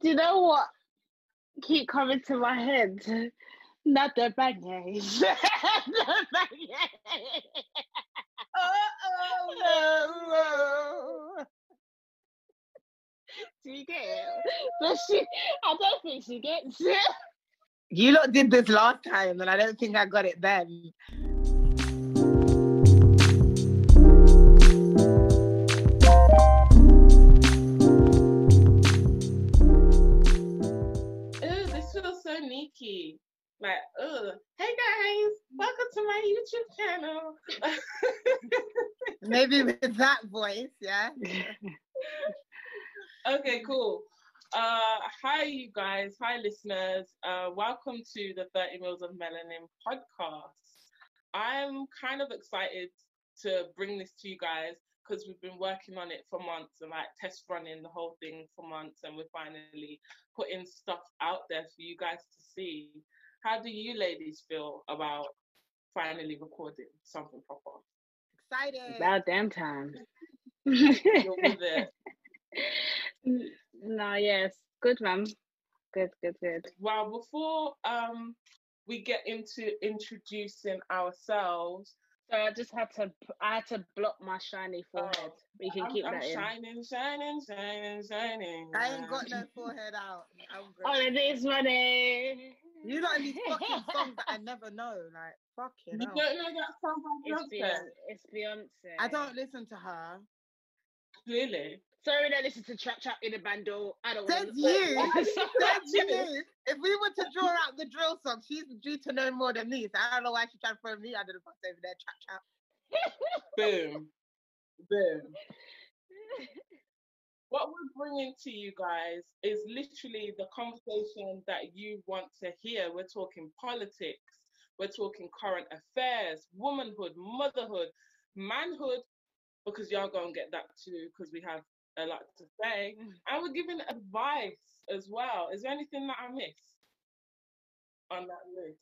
Do you know what keep coming to my head? Not the beignets. the beignets. Oh, oh, Do you get it? But she, I don't think she gets it. You lot did this last time, and I don't think I got it then. Nikki. Like, oh, hey guys, welcome to my YouTube channel. Maybe with that voice, yeah. okay, cool. Uh, hi, you guys. Hi, listeners. Uh, welcome to the 30 Mils of Melanin podcast. I'm kind of excited to bring this to you guys because we've been working on it for months and like test running the whole thing for months, and we're finally putting stuff out there for you guys to see. How do you ladies feel about finally recording something proper? Excited. About damn time. You're with it. no, yes, good, ma'am. Good, good, good. Well, before um we get into introducing ourselves, So I just had to, I had to block my shiny oh, forehead. Oh, but you can I'm, keep I'm that in. shining, shining, shining, shining. I ain't got no forehead out. I'm All great. of this money. You lot in these fucking songs that I never know. Like, fucking You hell. don't know that song by It's Beyonce? Beyonce. It's Beyonce. I don't listen to her. Clearly. Sorry, don't listen to Trap Trap in the bando. I don't Says want you. Why? Says you. If we were to draw out the drill song, she's due to know more than me. So I don't know why she tried to throw me under the bus over there. Trap trap. Boom. Boom. What we're bringing to you guys is literally the conversation that you want to hear. We're talking politics, we're talking current affairs, womanhood, motherhood, manhood, because y'all gonna get that too, because we have a lot to say. And we're giving advice as well. Is there anything that I missed on that list?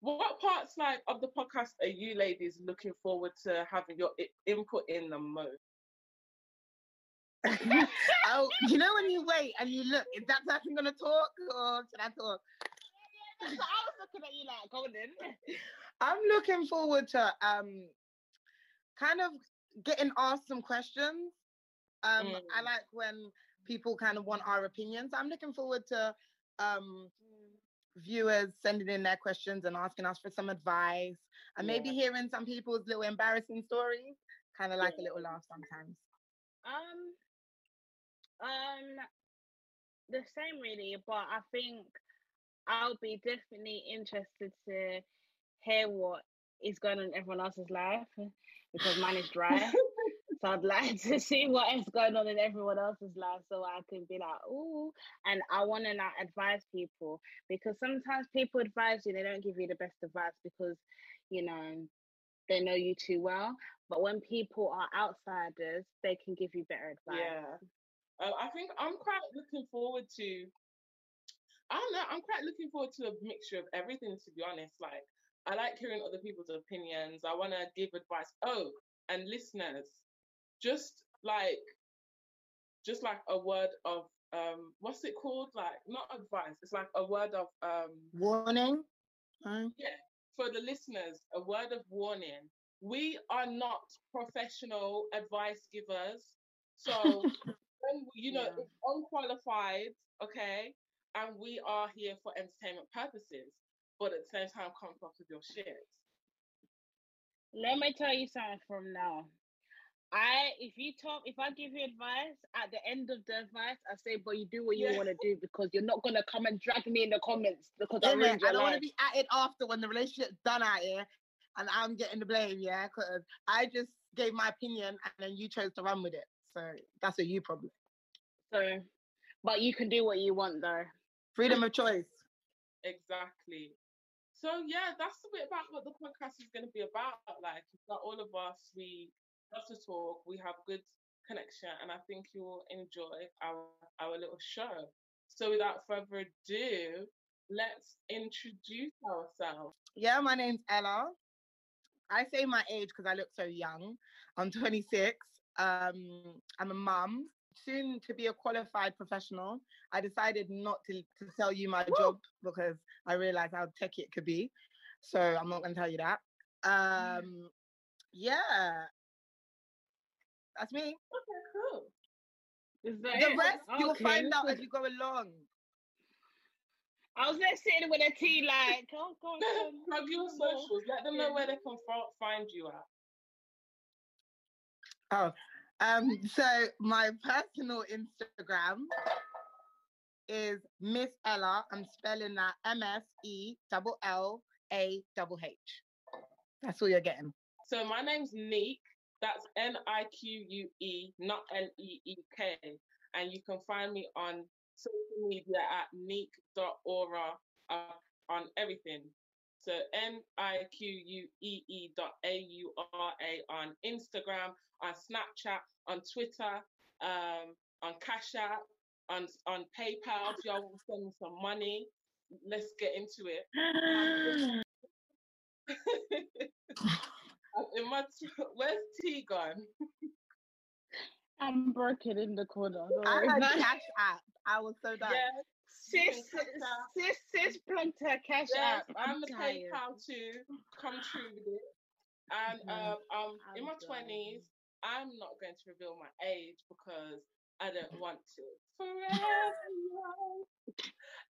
What parts like of the podcast are you ladies looking forward to having your i- input in the most? oh, you know when you wait and you look, is that person gonna talk or should I talk? So I was looking at you like, golden. I'm looking forward to um kind of getting asked some questions. Um I Mm. like when people kind of want our opinions. I'm looking forward to um viewers sending in their questions and asking us for some advice and maybe Yeah. hearing some people's little embarrassing stories. Kind of like a little laugh sometimes. Um, um, the same really, but I think I'll be definitely interested to hear what is going on in everyone else's life because mine is dry. so I'd like to see what is going on in everyone else's life so I can be like, ooh, and I want to like advise people because sometimes people advise you, they don't give you the best advice because you know they know you too well. But when people are outsiders, they can give you better advice. Yeah. Uh, I think I'm quite looking forward to. I don't know. I'm quite looking forward to a mixture of everything. To be honest, like I like hearing other people's opinions. I want to give advice. Oh, and listeners, just like, just like a word of um, what's it called? Like not advice. It's like a word of um, Warning. Huh? for the listeners, a word of warning. We are not professional advice givers. So, when, we- you know, Yeah. it's unqualified, okay? And we are here for entertainment purposes, but at the same time, come up with your shit. Let me tell you something from now. I if you talk if I give you advice at the end of the advice, I say, but you do what you Yeah. want to do because you're not gonna come and drag me in the comments because I ruined your I don't want to be at it after when the relationship's done out here and I'm getting the blame, yeah, because I just gave my opinion and then you chose to run with it. So that's a you problem. So, but you can do what you want though. Freedom of choice. Exactly. So yeah, that's a bit about what the podcast is going to be about. Like, it's not all of us. We love to talk. We have good connection, and I think you will enjoy our our little show. So without further ado, let's introduce ourselves. Yeah, my name's Ella. I say my age because I look so young. I'm 26. Um, I'm a mum soon to be a qualified professional, I decided not to, to tell you my Woo! job because I realized how techy it could be. So I'm not going to tell you that. Um, yeah, that's me. Okay, cool. Is that the it? rest okay. you'll find out as you go along. I was there sitting with a tea, like, oh god. Plug your socials. Let them know where they can find you at. Oh, um, so my personal Instagram is Miss Ella. I'm spelling that M S E double L A double H. That's all you're getting. So my name's Nique. That's N I Q U E, not N E E K. And you can find me on social media at nique.aura uh, on everything. So N I Q U E E dot A U R A on Instagram, on Snapchat, on Twitter, um, on Cash App, on on PayPal. If y'all want to send me some money, let's get into it. In my t- where's T gone? I'm broken in the corner. I had Cash App. I was so done. Yeah. Sis, sis, sis plugged her cash yes, app. I'm, I'm the PayPal too. Come true with it. And um, um, in my twenties, I'm not going to reveal my age because I don't want to. Forever young.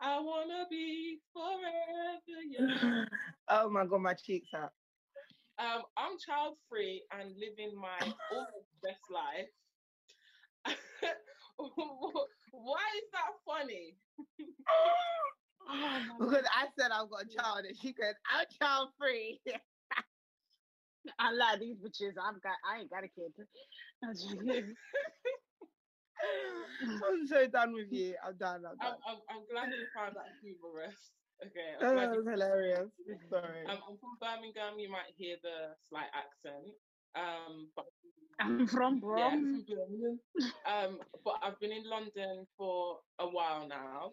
I wanna be forever young. oh my god, my cheeks are. Um, I'm child free and living my best life. Why is that funny? oh, because I said I've got a child and she said I'm child free. I love these bitches. I've got I ain't got a kid. I'm so done with you. I'm done. I'm, done. I'm, I'm, I'm glad you found that humorous. Okay. Oh, that was hilarious. Sorry. I'm from Birmingham. You might hear the slight accent. Um, but I'm from Brum. Yeah, um, but I've been in London for a while now.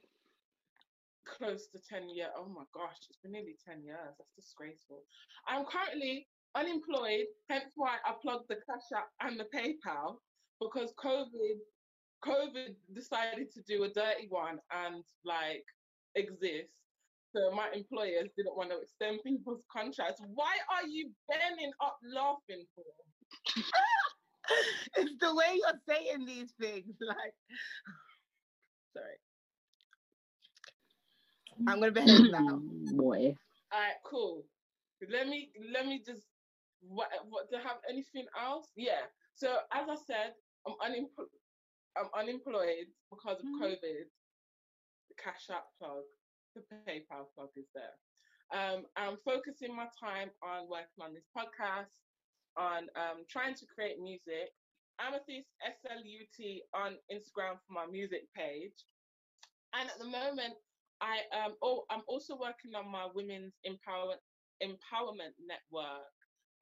Close to 10 years. Oh my gosh, it's been nearly 10 years. That's disgraceful. I'm currently unemployed, hence why I plugged the Cash App and the PayPal because COVID COVID decided to do a dirty one and like exist. So my employers didn't want to extend people's contracts. Why are you bending up laughing for? it's the way you're saying these things. Like, sorry. I'm gonna behave now. Boy. All right, cool. Let me let me just what what to have anything else? Yeah. So as I said, I'm unemployed. I'm unemployed because of mm. COVID. The Cash App plug, the PayPal plug is there. Um, I'm focusing my time on working on this podcast, on um, trying to create music. Amethyst SLUT on Instagram for my music page. And at the moment, I um oh I'm also working on my women's empowerment empowerment network,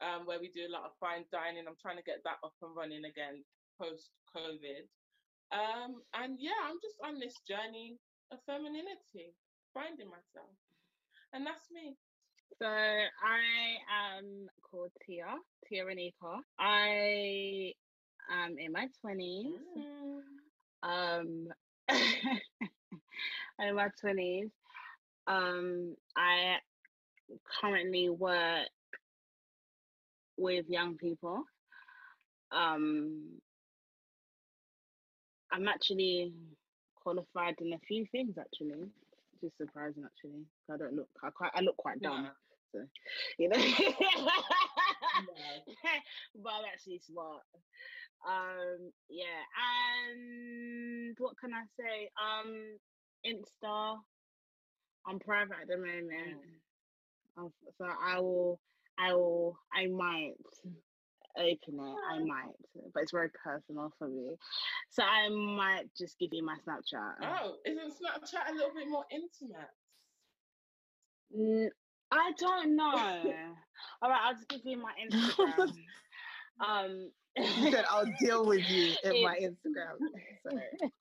um, where we do a lot of fine dining. I'm trying to get that up and running again post COVID. Um, and yeah, I'm just on this journey of femininity, finding myself. And that's me. So I am called Tia, Tia Renika. I am in my 20s. Mm. Um, I'm in my 20s. Um, I currently work with young people. Um, I'm actually qualified in a few things actually, which is surprising actually. I don't look I quite I look quite dumb. Yeah. So you know but I'm actually smart. Um yeah, and what can I say? Um Insta. I'm private at the moment. Mm. So I will I will I might open it, I might, but it's very personal for me. So I might just give you my Snapchat. Oh, isn't Snapchat a little bit more intimate? I don't know. All right, I'll just give you my Instagram. um, you said I'll deal with you in my Instagram. Sorry.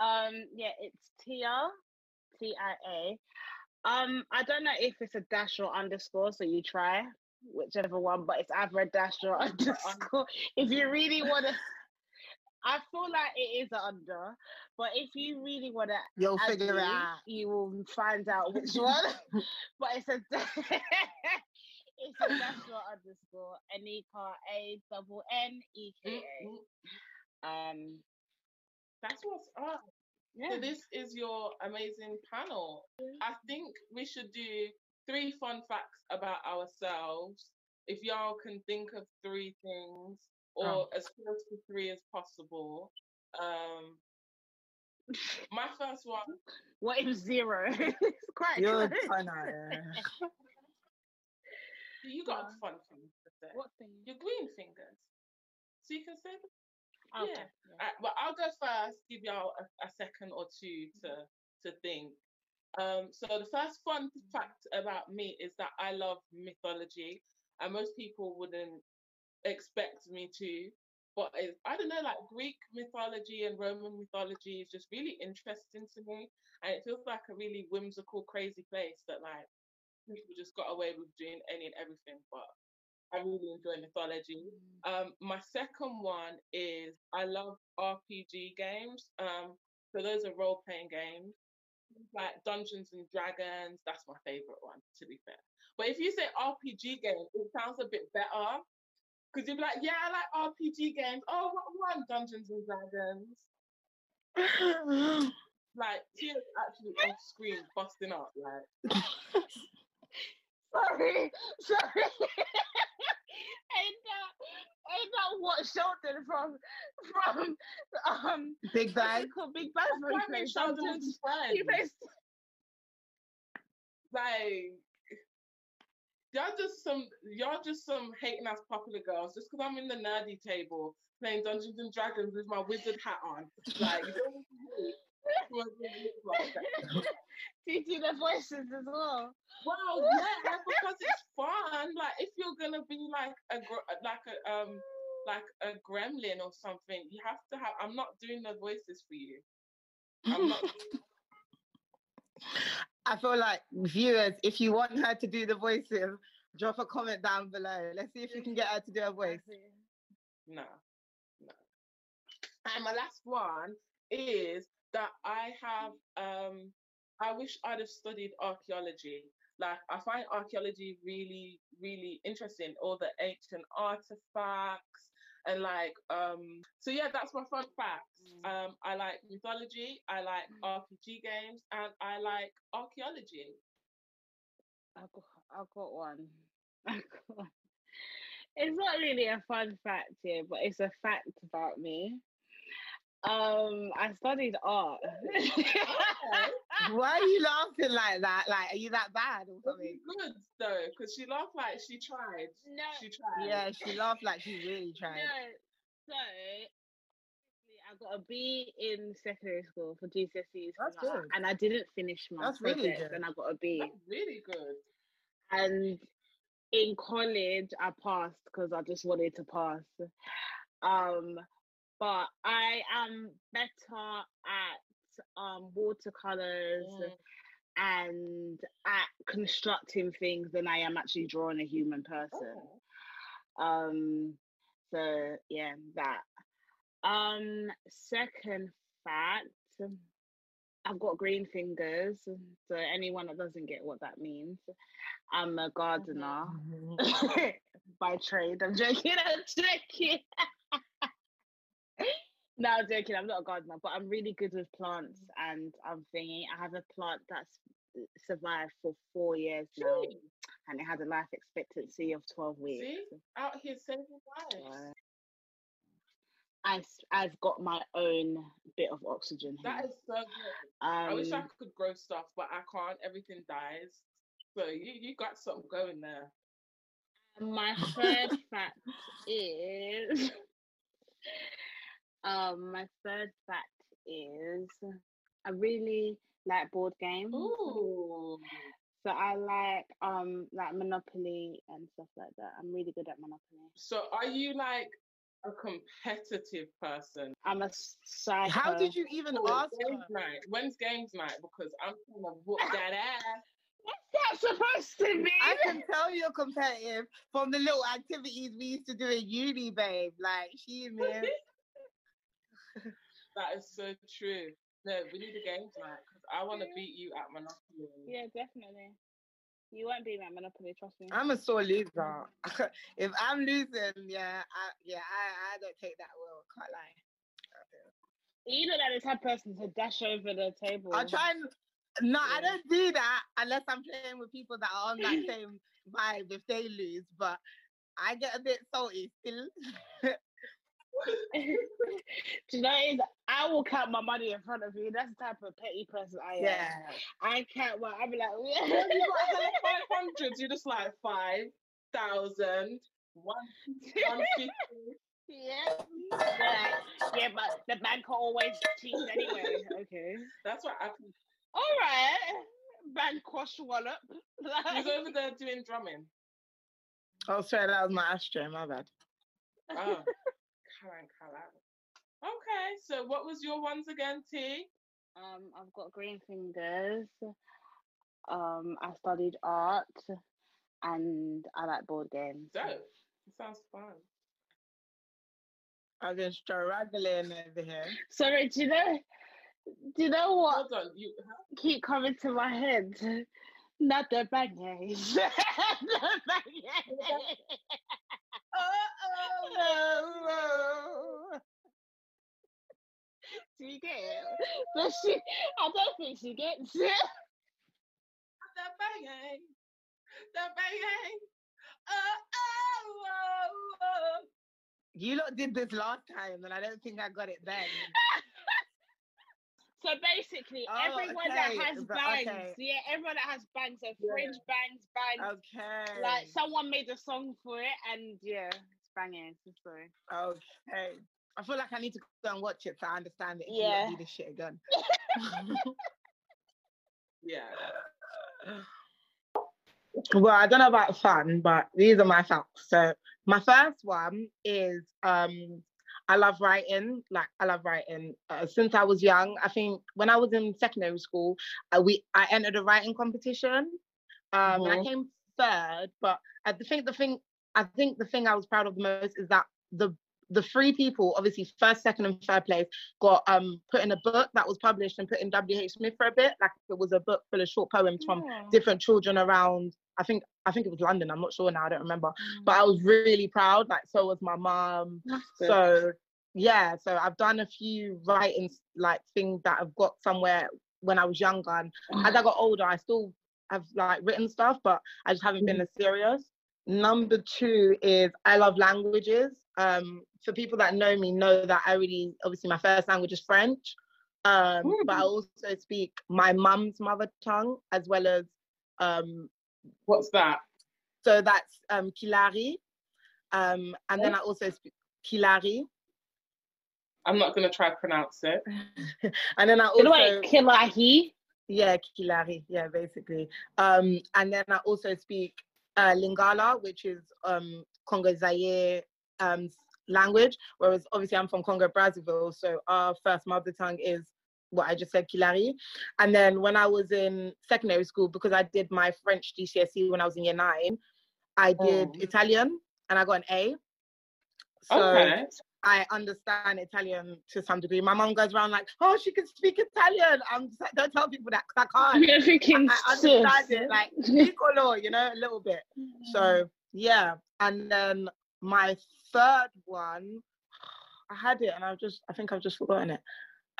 um, yeah, it's Tia, T I A. Um, I don't know if it's a dash or underscore, so you try whichever one, but it's either a underscore. if you really want to, I feel like it is under, but if you really want to, You'll figure it out. You will find out which one. but it's a it's a Joshua underscore Anika A double N E K A. Um, That's what's up. yeah. So this is your amazing panel. I think we should do three fun facts about ourselves. If y'all can think of three things, or Oh. as close to three as possible. Um, my first one. What if zero? it's quite You're close. fun out. You got Yeah. fun things to say. What thing? Your green fingers. So you can say them. Okay. yeah. yeah. Alright, well, I'll go first. Give y'all a, a second or two to to think. Um, so the first fun fact about me is that I love mythology, and most people wouldn't expect me to. But it's, I don't know, like Greek mythology and Roman mythology is just really interesting to me, and it feels like a really whimsical, crazy place that like people just got away with doing any and everything. But I really enjoy mythology. Um, my second one is I love RPG games. Um, so those are role playing games like Dungeons and Dragons. That's my favorite one, to be fair. But if you say RPG game, it sounds a bit better because you'd be like, yeah, I like RPG games. Oh, what one? Dungeons and Dragons. Like tears actually off screen busting up. Like Sorry, sorry. ain't that uh, ain't that what Sheldon from from um Big what's bag. called? Big Bang that's Theory why I plays Sheldon was Dungeons. his friend. He plays like y'all just some y'all just some hating ass popular girls just because I'm in the nerdy table playing Dungeons and Dragons with my wizard hat on. Like you don't need to hate. You want to look like that. Do you do the voices as well? Well, yeah, because it's fun. Like if you're gonna be like a like a um like a gremlin or something, you have to have. I'm not doing the voices for you. I'm not. I feel like viewers, if you want her to do the voices, drop a comment down below. Let's see if we can get her to do a voice. No, no. And my last one is that I have um I wish I'd have studied archaeology. Like I find archaeology really, really interesting, all the ancient artifacts and like um so yeah, that's my fun facts. Um I like mythology, I like RPG games, and I like archaeology. I've got, I've got one. I've got one. It's not really a fun fact here, but it's a fact about me. Um, I studied art. Why are you laughing like that? Like, are you that bad or something? good though, because she laughed like she tried. no, She tried. Yeah, she laughed like she really tried. no. So, I got a B in secondary school for GCSEs, That's for art, good. and I didn't finish my That's really project, good. and I got a B. That's really good. and in college I passed because I just wanted to pass. Um, but I am better at um watercolors Mm. and at constructing things than I am actually drawing a human person. Oh. Um, so yeah, that. Um, second fact, I've got green fingers. So anyone that doesn't get what that means, I'm a gardener by trade. I'm joking. I'm joking. No, I'm joking. I'm not a gardener, but I'm really good with plants, and I'm thinking I have a plant that's survived for four years now, Gee, and it had a life expectancy of 12 weeks. See? Out here saving lives. Uh, I, I've got my own bit of oxygen here. That is so good. um, I wish I could grow stuff, but I can't. Everything dies. So you, you got something going there. my third fact is um my third fact is I really like board games. Ooh. So I like um like Monopoly and stuff like that. I'm really good at Monopoly. So are you like a competitive person? I'm a psycho. How did you even Oh, ask games her? night. When's games night? Because I'm trying to whoop that ass. What's that supposed to be? I can tell you're competitive from the little activities we used to do in uni, babe. Like she and me. that is so true. No, we need a game tonight because I want to beat you at Monopoly. Yeah, definitely. You won't beat me at Monopoly, trust me. I'm a sore loser. if I'm losing, yeah, I, yeah, I, I don't take that well. Can't lie. You know that the type of person to dash over the table. I'll try and no, I don't do that unless I'm playing with people that are on that same vibe if they lose. But I get a bit salty still. Do you know what it is? I will count my money in front of you. That's the type of petty person I am. Yeah. I can't. Well, I'll be like, When you got hella five hundreds, you're just like five thousand, one, one fifty. yeah, yeah, yeah, but the bank are always cheap anyway. Okay. That's what happened. All right. Bank crush wallop. He was over there doing drumming. Oh, sorry, that was my ashtray. My bad. Oh, Karen Karen. Okay, so what was your ones again, T? Um, I've got green fingers. Um, I studied art, and I like board games. Dope. It sounds fun. I've been struggling over here. Sorry, do you know? Do you know what Hold on, you. keep coming to my head? Not the bangers. the bangers. Oh, Do you get it? But she, I don't think she gets it. The banging, the banging. Oh, oh, oh, oh. You lot did this last time, and I don't think I got it then. So basically, Oh, everyone okay, that has bangs, okay. yeah, everyone that has bangs, so Yeah. fringe bangs, bangs. Okay. Like someone made a song for it, and yeah, it's banging. So sorry. Okay. I feel like I need to go and watch it so I understand it. Yeah. lot Do this shit again. Yeah. well, I don't know about fun, but these are my facts. So my first one is um I love writing. Like I love writing. Uh, since I was young, I think when I was in secondary school, uh, we I entered a writing competition. Um, and I came third, but I think the thing I think the thing I was proud of the most is that the the three people, obviously first, second, and third place, got um put in a book that was published and put in W. H. Smith for a bit. Like it was a book full of short poems from different children around. I think I think it was London. I'm not sure now. I don't remember. Mm. But I was really proud. Like so was my mom. So yeah. So I've done a few writings like things that I've got somewhere when I was younger. And as I got older, I still have like written stuff, but I just haven't been as serious. Number two is I love languages. Um, for people that know me, know that I really obviously my first language is French. Um, but I also speak my mum's mother tongue as well as um, What's that? so that's um, Kilari. Um, and then I also speak Kilari. I'm not gonna try to pronounce it. and then I know also what, Kilahi? yeah Kilari, yeah, basically. Um, and then I also speak uh, Lingala, which is um, Congo Zaire um, language. Whereas obviously I'm from Congo Brazzaville, so our first mother tongue is what I just said, Kilari. And then when I was in secondary school, because I did my French GCSE when I was in year nine, I did Oh. Italian and I got an A. So okay. I understand Italian to some degree. My mom goes around like, "Oh, she can speak Italian." I'm just like, don't tell people that 'cause I can't. You're freaking I understand sis. it, like piccolo, you know, a little bit. Mm-hmm. So yeah, and then my third one, I had it, and I've just, I think I've just forgotten it.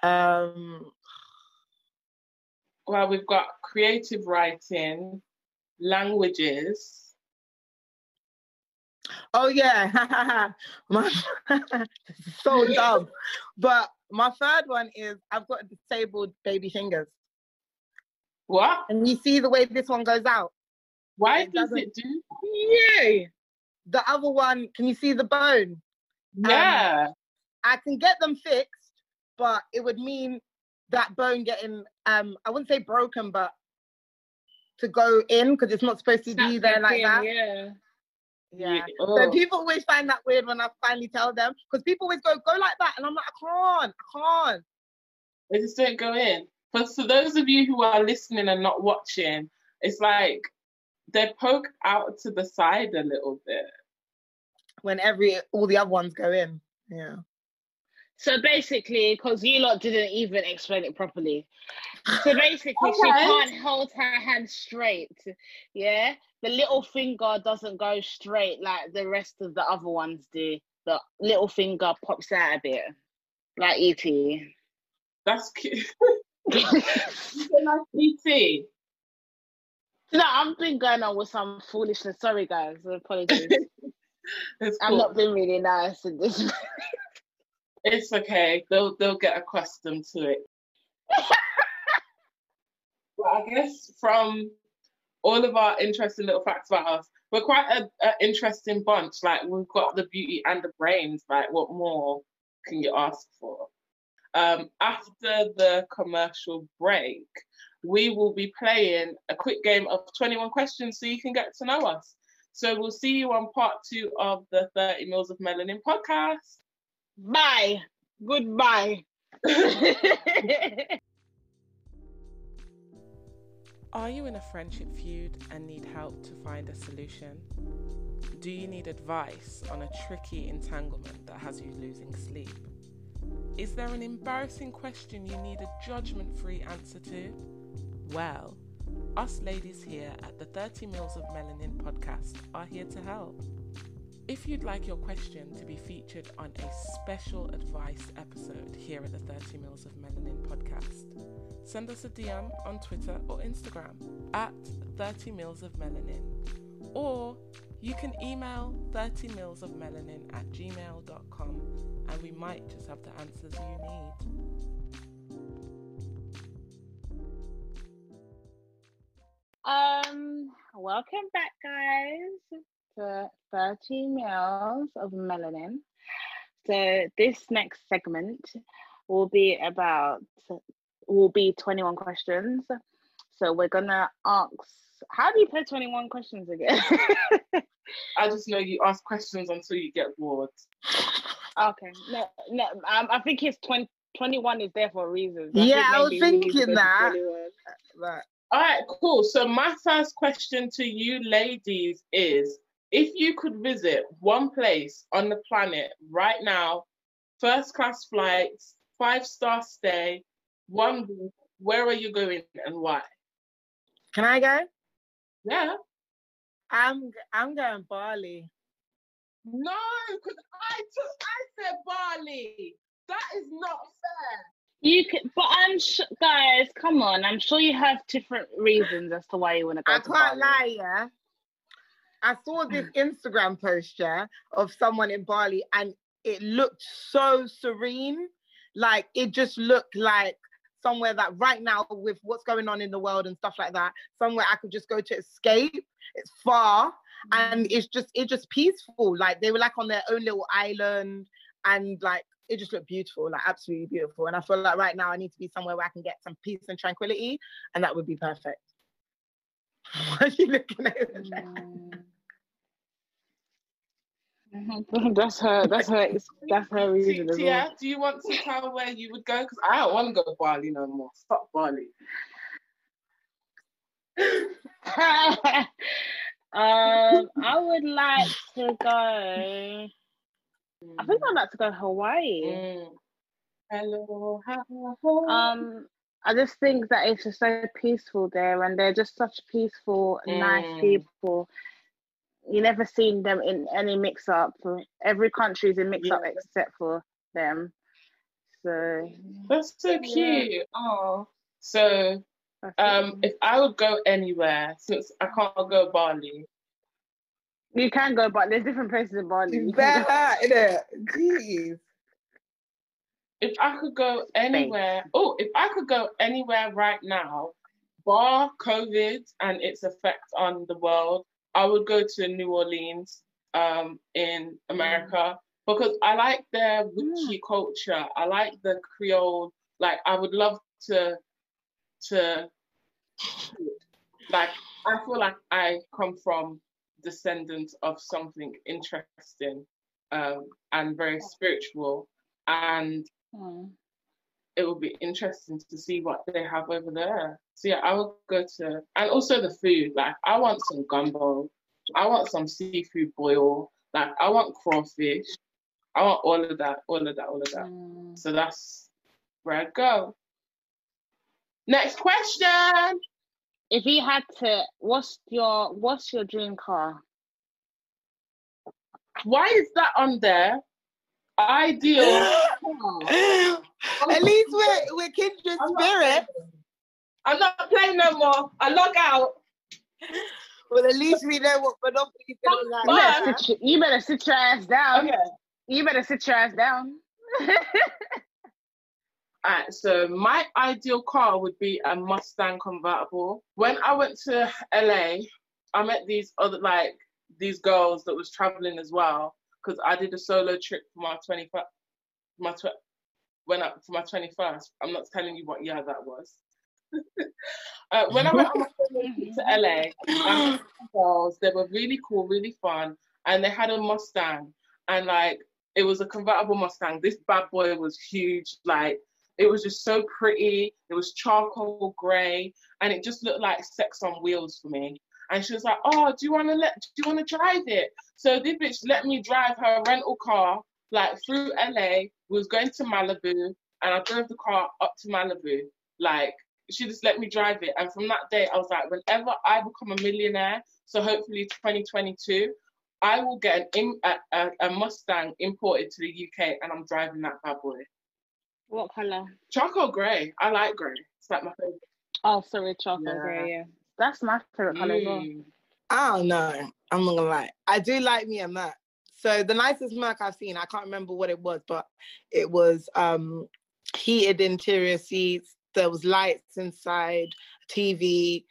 Um, Well, we've got creative writing, languages. oh yeah, my, so dumb. But my third one is I've got disabled baby fingers, What? and you see the way this one goes out. Why It does it do? Yay! The other one, can you see the bone? Yeah. I can get them fixed, but it would mean that bone getting um I wouldn't say broken, but to go in because it's not supposed to be there like in, that. Yeah. Yeah. Oh. So people always find that weird when I finally tell them because people always go go like that, and I'm like I can't, I can't. They just don't go in. But for those of you who are listening and not watching, it's like they poke out to the side a little bit. When every all the other ones go in. Yeah. So basically, because you lot didn't even explain it properly. So basically, she can't hold her hand straight. Yeah, the little finger doesn't go straight like the rest of the other ones do. The little finger pops out a bit, like ET. That's cute. Like ET. No, I've been going on with some foolishness. Sorry, guys. Apologies. It's I'm not being really nice in this. It's okay. They'll they'll get accustomed to it. but I guess from all of our interesting little facts about us, we're quite an interesting bunch. Like we've got the beauty and the brains. Like what more can you ask for? Um, after the commercial break, we will be playing a quick game of 21 questions so you can get to know us. So we'll see you on part two of the 30 Mils of Melanin podcast. Bye. Goodbye. Are you in a friendship feud and need help to find a solution? Do you need advice on a tricky entanglement that has you losing sleep? Is there an embarrassing question you need a judgment free answer to? Well, us ladies here at the 30 Mils of Melanin podcast are here to help. If you'd like your question to be featured on a special advice episode here at the 30 Mils of Melanin podcast, send us a DM on Twitter or Instagram at 30 Mils of Melanin. Or you can email 30 Mils of Melanin at gmail.com and we might just have the answers you need. Um, welcome back, guys, to 30 Mils of Melanin. So this next segment will be about will be 21 questions. So we're gonna ask how do you play 21 questions again? I just know you ask questions until you get bored. okay. No, no, um, I think it's 20, 21 is there for a reason. So Yeah, I was think maybe we need to thinking that. Right. All right, cool. So my first question to you ladies is if you could visit one place on the planet right now, first class flights, five star stay, one week, where are you going and why? Can I go? Yeah. I'm I'm going Bali. No, because I took I said Bali. That is not fair. You can, but I'm sure, guys. Come on, I'm sure you have different reasons as to why you want to go. I to can't Bali. lie, yeah. I saw this mm. Instagram post, yeah, of someone in Bali, and it looked so serene. Like it just looked like somewhere that right now, with what's going on in the world and stuff like that, somewhere I could just go to escape. It's far and mm. it's just it's just peaceful. Like they were like on their own little island, and like it just looked beautiful, like absolutely beautiful. And I feel like right now I need to be somewhere where I can get some peace and tranquility, and that would be perfect. Why are you looking at it? That's her. That's her. That's her reason as well. Tia, do you want to tell where you would go? Because I don't want to go to Bali no more. Stop Bali. um, I would like to go. I think I'd like to go to Hawaii. Mm. Hello, hello. Um, I just think that it's just so peaceful there, and they're just such peaceful, nice Mm. people. You never seen them in any mix up. Every country is in mix up Yeah. except for them. So That's so cute. Oh, so um, if I would go anywhere, since I can't go Bali, you can go, but there's different places in Bali. You It's can go- bad, innit? Jeez. if I could go anywhere, oh, if I could go anywhere right now, bar COVID and its effect on the world, I would go to New Orleans, um, in America because I like their witchy culture. I like the Creole. Like, I would love to, to, like, I feel like I come from descendants of something interesting, um, and very spiritual, and Mm. It will be interesting to see what they have over there. So yeah, I would go to, and also the food. Like I want some gumbo, I want some seafood boil, like I want crawfish, I want all of that, all of that, all of that. Mm. So that's where I go. Next question. If you had to, what's your what's your dream car? Why is that on there? Ideal. At oh. least we're we're kindred I'm spirit. playing. I'm not playing no more. I log out. Well, at least we know what Monopoly's gonna You like. better, But- sit, your- you better sit your ass down. Okay. You better sit your ass down. Alright, so my ideal car would be a Mustang convertible. When I went to LA, I met these other like these girls that was traveling as well because I did a solo trip for my 21st, my tw- when I, for my 21st. I'm not telling you what year that was. uh, when I went on my to LA, I met girls. They were really cool, really fun, and they had a Mustang, and like it was a convertible Mustang. This bad boy was huge, like it was just so pretty. It was charcoal grey, and it just looked like sex on wheels for me. And she was like, "Oh, do you want to let? Do you want to drive it?" So this bitch let me drive her rental car like through LA. We was going to Malibu, and I drove the car up to Malibu. Like she just let me drive it, and from that day, I was like, whenever I become a millionaire, so hopefully 2022, I will get an in, a, a, a Mustang imported to the UK, and I'm driving that bad boy. what color? Charcoal grey. I like grey. It's like my favorite. Oh, sorry, chocolate Yeah. grey. Yeah, that's my favorite color as well. Mm. I don't know. I'm not gonna lie. I do like me a Merc. So the nicest Merc I've seen, I can't remember what it was, but it was um heated interior seats. There was lights inside, TV,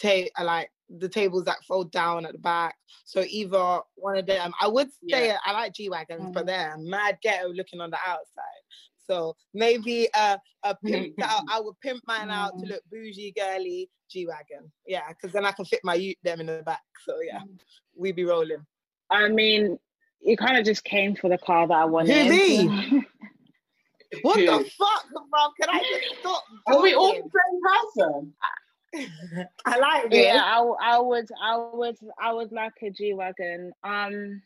ta- uh, like the tables that fold down at the back. So either one of them. I would say Yeah. I like G wagons, but Mhm. they're mad ghetto looking on the outside. So maybe uh, a pimp out. I would pimp mine out to Mm. look bougie, girly, G wagon. Yeah, because then I can fit my youth them in the back. So yeah, Mm. we be rolling. I mean, you kind of just came for the car that I wanted. me? What Who? the fuck, bro? Can I just stop? Are we all talking? the same person? I like this. yeah, I would, I would, I would like a G wagon. Um,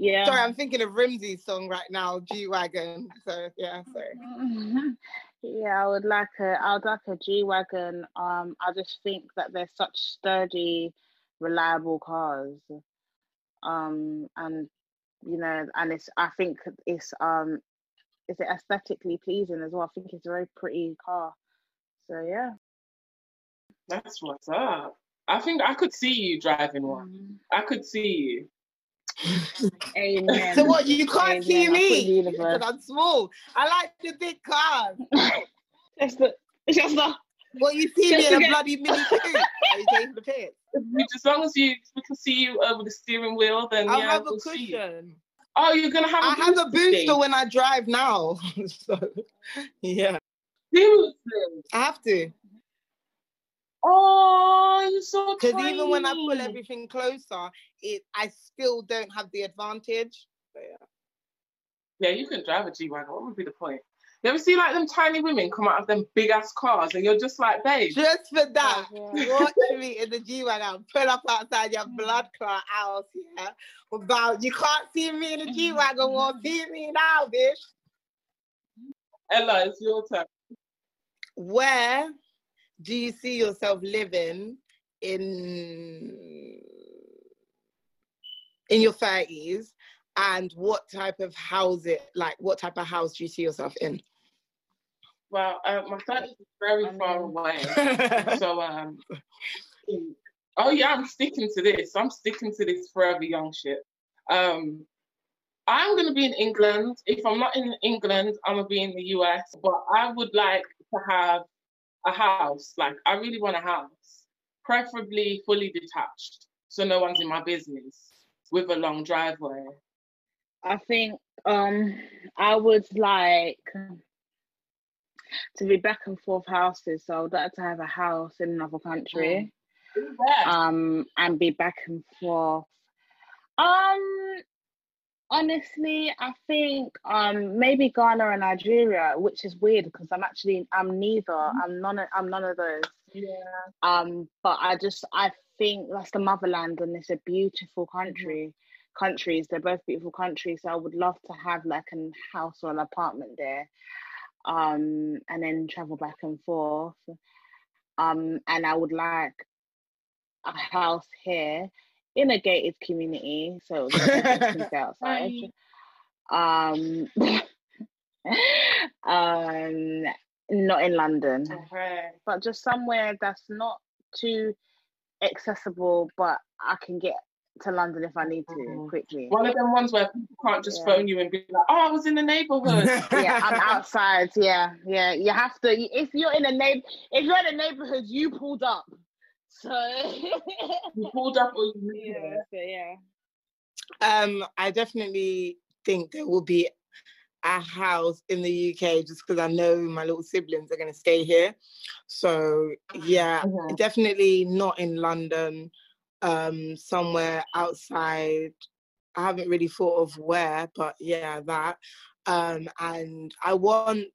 yeah. Sorry, I'm thinking of Rimsey's song right now, G Wagon. So yeah, sorry. yeah, I would like a, I would like a G wagon. Um, I just think that they're such sturdy, reliable cars. Um, and you know, and it's, I think it's, um, is it aesthetically pleasing as well? I think it's a very pretty car. So yeah. That's what's up. I think I could see you driving one. Mm. I could see you. Amen. So what? You can't see Amen. I put me because I'm small. I like the big cars. Just the, it's just the, Well, you see me in a bloody mini coupe. Are you taking the piss? As long as you we can see you uh, over the steering wheel, then I'll yeah, have we'll see you. cushion. Oh, you're gonna have a I have a booster booster when I drive now. so yeah, Seriously? I have to. Oh, you're so Because even when I pull everything closer, it I still don't have the advantage. So, yeah. Yeah, you can drive a G wagon. What would be the point? You ever see like them tiny women come out of them big ass cars, and you're just like, babe. Just for that, Oh, yeah. watch me in the G wagon, pull up outside your blood clot house, yeah. About you can't see me in the G wagon, won't see me now, bitch. Ella, it's your turn. Where do you see yourself living in in your thirties? And what type of house it like? What type of house do you see yourself in? Well, uh, my thirties is very I far away. so um oh yeah i'm sticking to this. I'm sticking to this forever young shit. Um i'm going to be in england. If i'm not in england i'm going to be in the us but i would like to have a house. Like i really want a house. Preferably fully detached so no one's in my business with a long driveway. I think um I would like to be back and forth houses. So I would like to have a house in another country. Um and be back and forth. Um honestly I think um maybe Ghana and Nigeria, which is weird because I'm actually I'm neither. I'm none of I'm none of those. yeah Um but I just I think that's the motherland and it's a beautiful country. countries. They're both beautiful countries. So I would love to have like a house or an apartment there, um, and then travel back and forth. Um, and I would like a house here in a gated community, so outside. um, um, not in London, Okay. but just somewhere that's not too accessible, but I can get to London if I need to Mhm. quickly. One of them ones where people can't just Yeah. phone you and be like, "Oh, I was in the neighborhood." yeah, I'm outside. Yeah, yeah. You have to. If you're in a neighbor, if you're in a neighborhood, you pulled up. So you pulled up or you yeah, so yeah. Um, I definitely think there will be a house in the UK just because I know my little siblings are going to stay here. So yeah, Mhm. definitely not in London. Um, somewhere outside. I haven't really thought of where, but yeah, that. Um, and I want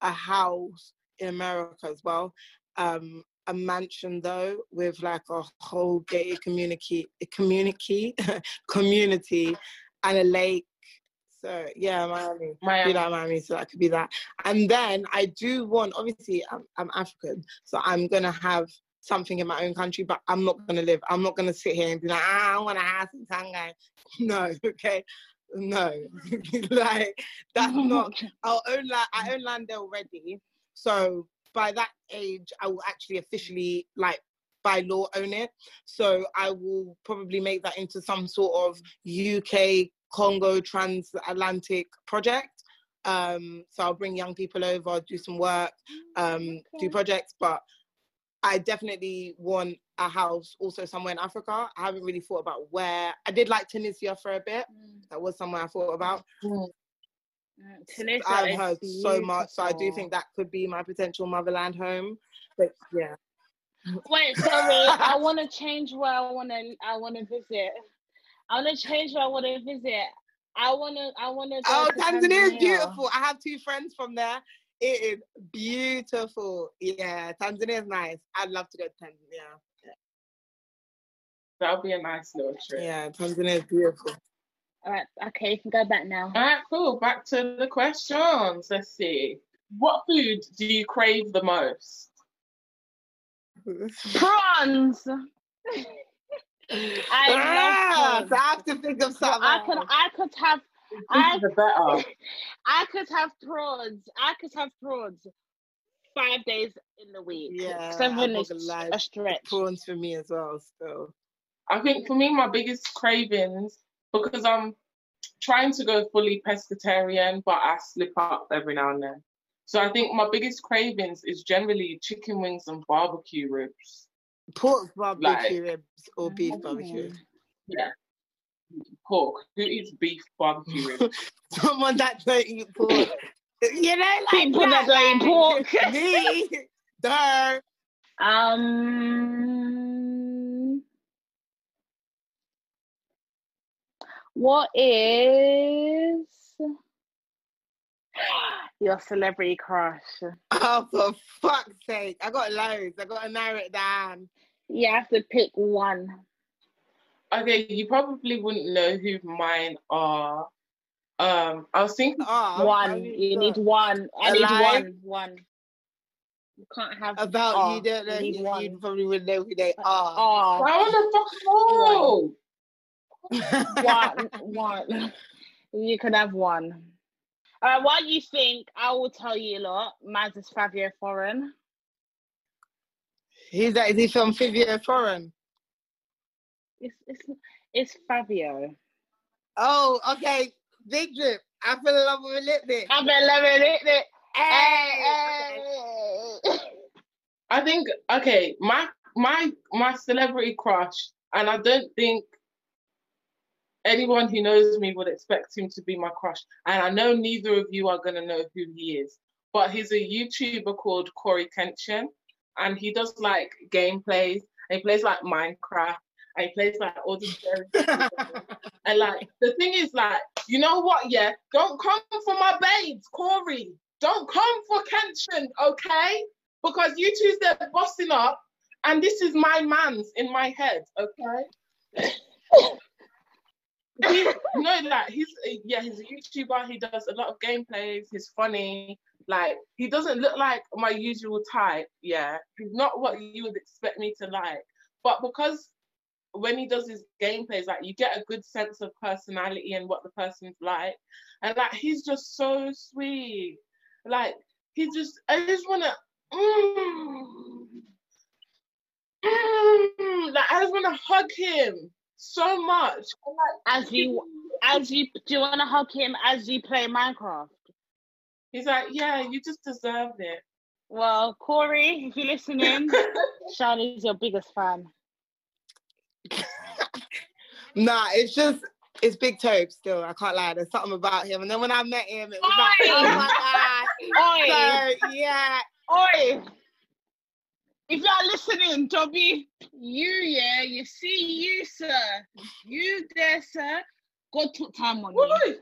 a house in America as well. Um, a mansion though, with like a whole gated community, community, community, and a lake. So yeah, Miami. Miami. like Miami, so that could be that. And then I do want, obviously, I'm, I'm African, so I'm gonna have something in my own country, but I'm not gonna live. I'm not gonna sit here and be like, ah, I want a house in Tangai. No, okay, no, like that's not. I'll own land. I own land already, so by that age, I will actually officially like by law own it. So I will probably make that into some sort of UK Congo transatlantic project. Um, so I'll bring young people over, do some work, um, do projects, but I definitely want a house also somewhere in Africa. I haven't really thought about where. I did like Tunisia for a bit. Mm, That was somewhere I thought about. mm. Tunisia I've heard so much, so I do think that could be my potential motherland home. But yeah, Wait, sorry. I want to change where I want to. I want to visit. I want to change where I want to visit. I want to. I want to. oh, Tanzania is beautiful. I have two friends from there. It is beautiful. Yeah, Tanzania is nice. I'd love to go to Tanzania. Yeah. That would be a nice little trip. Yeah, Tanzania is beautiful. All right. Okay, you can go back now. All right, cool. Back to the questions. Let's see. What food do you crave the most? Prawns. I ah, so I have to think of something. I could. I could have. I the better. I could have prawns. I could have prawns five days in the week. Yeah, seven not is a stretch. prawns for me as well. So I think for me, my biggest cravings, because I'm trying to go fully pescatarian, but I slip up every now and then. So I think my biggest cravings is generally chicken wings and barbecue ribs. pork barbecue Like- ribs or beef barbecue. Mm. Yeah. Pork. Who eats beef barbecue ribs? Someone that don't eat pork. You know, like People that don't eat like, pork. Me, Duh. Um, what is your celebrity crush? Oh, for fuck's sake. I got loads. I got to narrow it down. You have to pick one. Okay, you probably wouldn't know who mine are. Um, I was thinking Oh, one. You got- need one. I need one. One. You can't have About oh, you don't know. You You, you probably wouldn't know who they are. Oh, I want to fuck one. One. You can have one. Uh, while you think, I will tell you a lot. Maz is Fabio Foreign. He's that? Is he from Fabio Foreign? It's it's it's Fabio. Oh, okay. Big drip. I fell in love with a lip bit. I've been loving it. Hey. Hey, I think okay, my my my celebrity crush, and I don't think anyone who knows me would expect him to be my crush. And I know neither of you are gonna know who he is, but he's a YouTuber called Cory Kenshin, and he does like gameplays. He plays like Minecraft, plays like all these very and like the thing is like, you know what? Yeah, don't come for my babes, Cory. Don't come for Kenshin, okay? Because you two's they're bossing up, and this is my man's in my head, okay? he, no, like he's yeah, he's a YouTuber. He does a lot of gameplays. He's funny. Like he doesn't look like my usual type. Yeah, he's not what you would expect me to like. But because when he does his gameplays, like you get a good sense of personality and what the person's like, and like he's just so sweet. Like he just, I just wanna, mm, mm, like I just wanna hug him so much. Like, as you, as you, do you wanna hug him as you play Minecraft? He's like, yeah, you just deserved it. Well, Cory, if you're listening, Charlie's your biggest fan. Nah, it's just it's Big Tope still. I can't lie. There's something about him. And then when I met him, it was like, oh my god. So yeah. Oi. If you're listening, Dobby, you yeah, you see you, sir. You there, sir. God took time on you.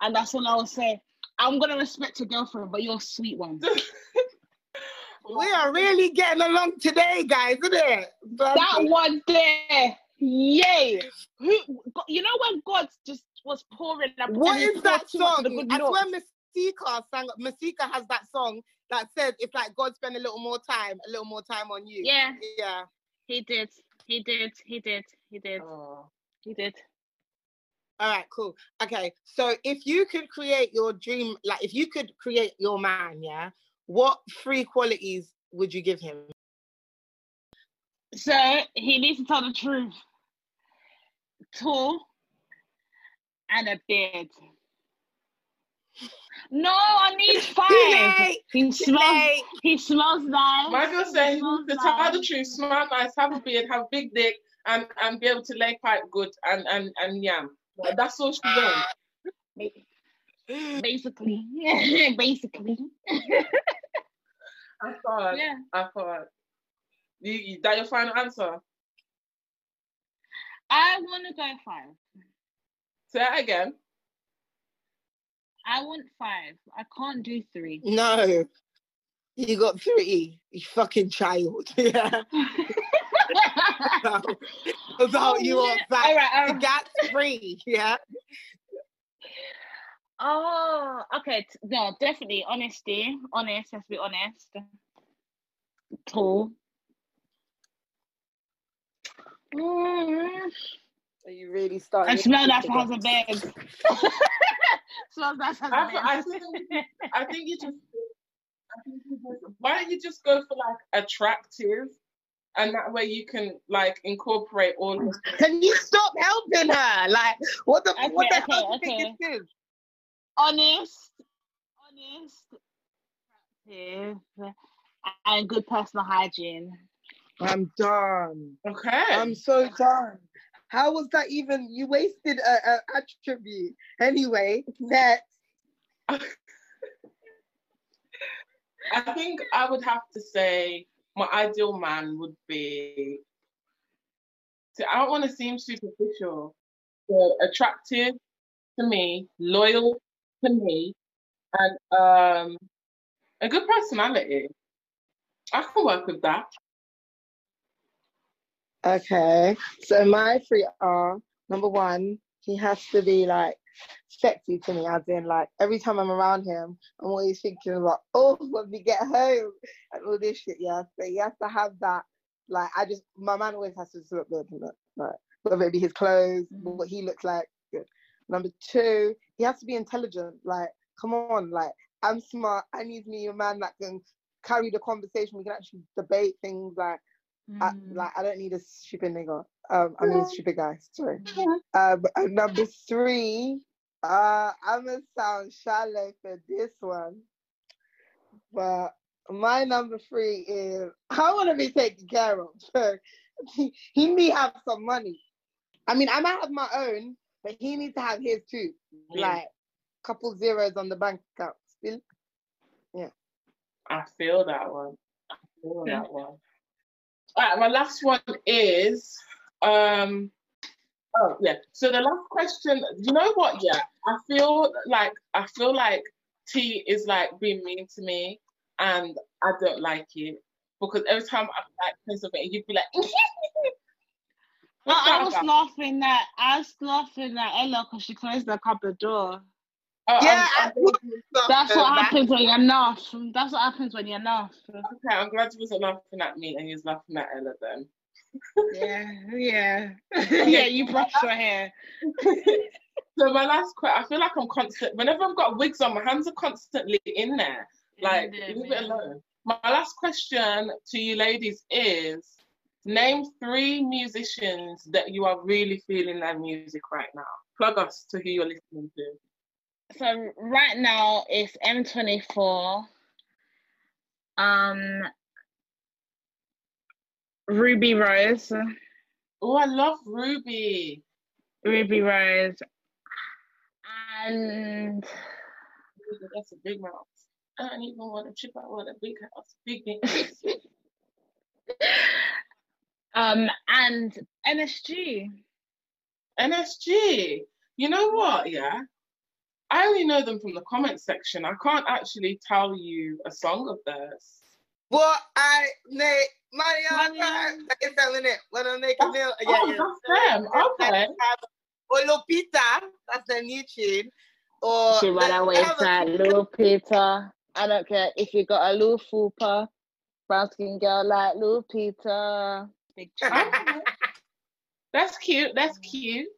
And that's all I will say. I'm gonna respect your girlfriend, but you're a sweet one. we are really getting along today, guys, isn't it? That one there. Yay! Who you know when God just was pouring up? What is that song? That's when Masika sang. Masika has that song that says if like God spend a little more time, a little more time on you. Yeah, yeah. He did. He did. He did. He did. Oh. He did. All right, cool. Okay, so if you could create your dream, like if you could create your man, yeah, what three qualities would you give him? So he needs to tell the truth. Tall and a beard. No, I need five. He smells. He smells nice. Michael said to tell the truth, smell nice, have a beard, have a big dick, and and be able to lay pipe good and and and yam. Like, that's all she wants. Basically, basically. I thought. Yeah. I thought. You, you, that your final answer? I want to go five. Say that again. I want five. I can't do three. No. You got three. You fucking child. Yeah. about oh, you yeah. on five. All right, all right. You got three. Yeah. Oh, okay. No, definitely honesty. Honest. Let's be honest. Tall. Mm. Are you really starting? I smell that has a bag. smells that has a bag. I think, I think you just. Why don't you just go for like attractive, and that way you can like incorporate all. Of can you stop helping her? Like, what the okay, what the okay, hell do you think this is? Honest, honest, attractive, and good personal hygiene. I'm done. Okay. I'm so done. How was that even? You wasted a, attribute. Anyway, next. I think I would have to say my ideal man would be. I don't want to seem superficial, but attractive to me, loyal to me, and um, a good personality. I can work with that. Okay, so my three are number one, he has to be like sexy to me, as in like every time I'm around him, I'm always thinking about oh when we get home and all this shit. Yeah, so he has to have that. Like I just my man always has to look good, look, like whether it be his clothes, mm-hmm. what he looks like. Good. Number two, he has to be intelligent. Like come on, like I'm smart. I need me a man that can carry the conversation. We can actually debate things like Mm. I, like I don't need a stupid nigga. Um, I mean stupid guy. Sorry. Um, number three, uh, I'm gonna sound shallow for this one, but my number three is I want to be taken care of. So he, he need have some money. I mean, I might have my own, but he needs to have his too. Yeah. Like couple zeros on the bank account still. Yeah. I feel that one. I feel that one. Right, my last one is um oh yeah. So the last question, you know what? Yeah, I feel like I feel like T is like being mean to me, and I don't like it because every time I like say something, you'd be like. What's I was about? laughing at I was laughing at Ella because she closed the cupboard door. Oh, Yeah, I'm, I'm, That's what happens when you're not. That's what happens when you're not. okay, I'm glad you wasn't laughing at me and you was laughing at Ella then. Yeah, yeah, yeah. You brushed your hair. So my last question, I feel like I'm constant. Whenever I've got wigs on, my hands are constantly in there. Like, Yeah, leave it alone. My last question to you ladies is: Name three musicians that you are really feeling their music right now. Plug us to who you're listening to. So right now it's M24. Um, Rubi Rose, Oh, I love Rubi. Rubi Rose, and That's a big mouth. I don't even want to chip out with a big house. Big big. um and NSG. NSG. You know what? Yeah. I only know them from the comment section. I can't actually tell you a song of theirs. What I need, money on Money time. on- Like it's selling it. When I make a Oh, meal. oh, that's them. Okay. Or Lupita, that's the new tune. Or She ran away have a from few- little Peter. I don't care if you got a little fupa, brown skin girl like little Peter. Big Okay. That's cute. That's cute.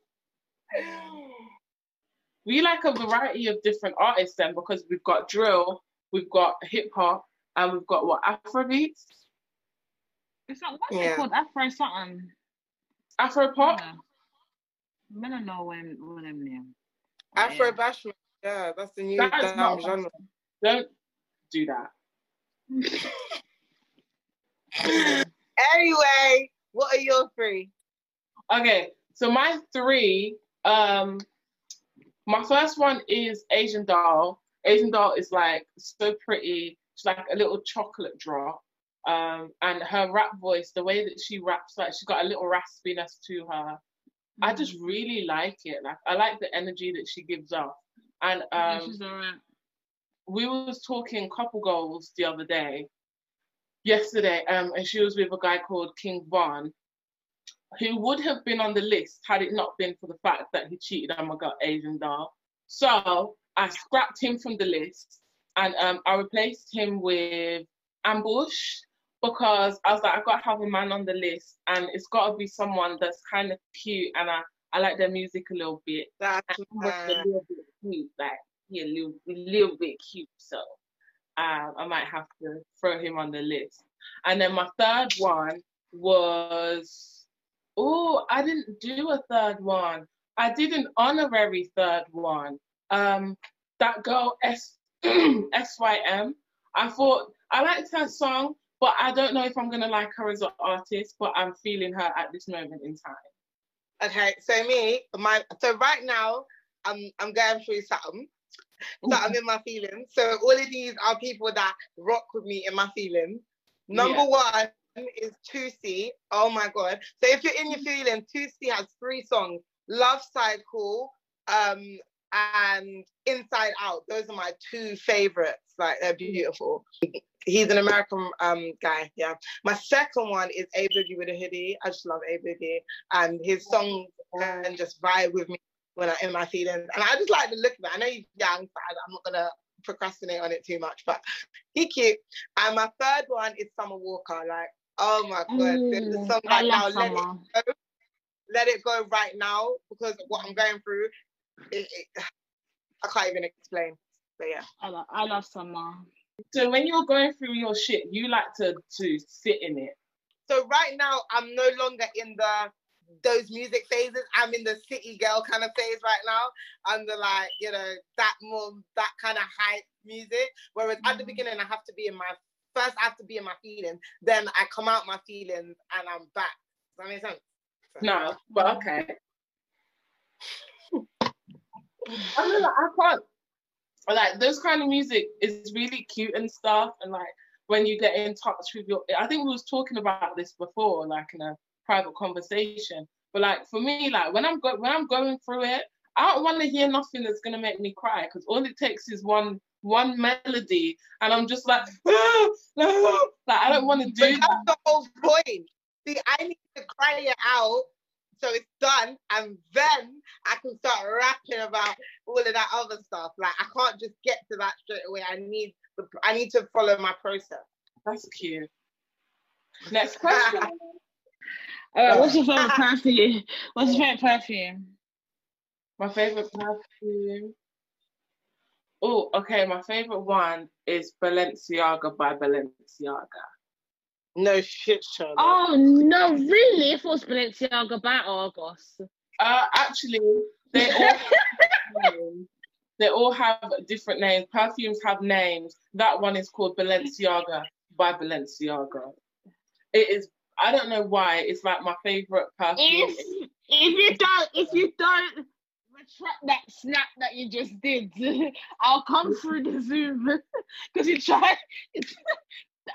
We like a variety of different artists then because we've got drill, we've got hip hop, and we've got what Afrobeats, It's not what's Yeah. it called? Afro something. Afro pop. Yeah. I don't know when when I'm name. Afro Bashment. Yeah, that's the new That is damn not genre. Don't do that. Anyway, what are your three? Okay, so my three, um, my first one is Asian doll. Asian doll is like so pretty. She's like a little chocolate drop. Um, and her rap voice, the way that she raps, like she's got a little raspiness to her. I just really like it. Like I like the energy that she gives off. And um, alright. we was talking couple goals the other day, yesterday, um, and she was with a guy called King Von, who would have been on the list had it not been for the fact that he cheated on my girl Asian doll. So I scrapped him from the list and um, I replaced him with Ambush because I was like, I've got to have a man on the list and it's got to be someone that's kind of cute and I, I like their music a little bit That's a little bit cute, like he a little, little bit cute. So um, I might have to throw him on the list. And then my third one was, oh, I didn't do a third one. I did an honorary third one. Um, that girl S SYM. I thought I liked her song, but I don't know if I'm gonna like her as an artist. But I'm feeling her at this moment in time. okay. So me, my so right now, I'm I'm going through something. So I'm in my feelings. So all of these are people that rock with me in my feelings. Number Yeah. one is Toosii. Oh my god. So if you're in your feelings, Toosii has three songs: Love Cycle, um, and Inside Out. Those are my two favorites. Like they're beautiful. He's an American um guy, yeah. My second one is A Boogie with a Hoodie. I just love A Boogie, and his songs can just vibe with me when I'm in my feelings. And I just like the look of it. I know he's young, I- I'm not gonna procrastinate on it too much, but he cute. And my third one is Summer Walker. Like, oh my god, the, the Ooh, song I right now, love let it, summer. let it go right now because of what I'm going through. It, it, I can't even explain. But yeah. I love, I love summer. So when you're going through your shit, you like to to sit in it. So right now, I'm no longer in the those music phases. I'm in the city girl kind of phase right now. I'm the like, you know, that more that kind of hype music. Whereas at the Mhm. beginning, I have to be in my first. I have to be in my feelings. Then I come out my feelings and I'm back. Does that make sense? So- No, but okay. I mean, like, I can't. Like those kind of music is really cute and stuff, and like when you get in touch with your. I think we was talking about this before, like in a private conversation. But like for me, like when I'm go- when I'm going through it, I don't want to hear nothing that's gonna make me cry because all it takes is one one melody, and I'm just like, ah, no, like I don't want to But do that. that's the whole point. See, I need to cry it out so it's done, and then I can start rapping about all of that other stuff. Like I can't just get to that straight away. I need the, I need to follow my process. That's cute. Next question. All right, what's your favorite perfume? What's your favorite perfume? My favorite perfume. Oh, okay. My favorite one is Balenciaga by Balenciaga. No shit, Charlotte. Oh no, really? If it was Balenciaga by Argos. Uh, actually, they all have names. they all have different names. Perfumes have names. That one is called Balenciaga by Balenciaga. It is. I don't know why. It's like my favorite perfume. If if you don't if you don't retract that snap that you just did, I'll come through the Zoom because you tried.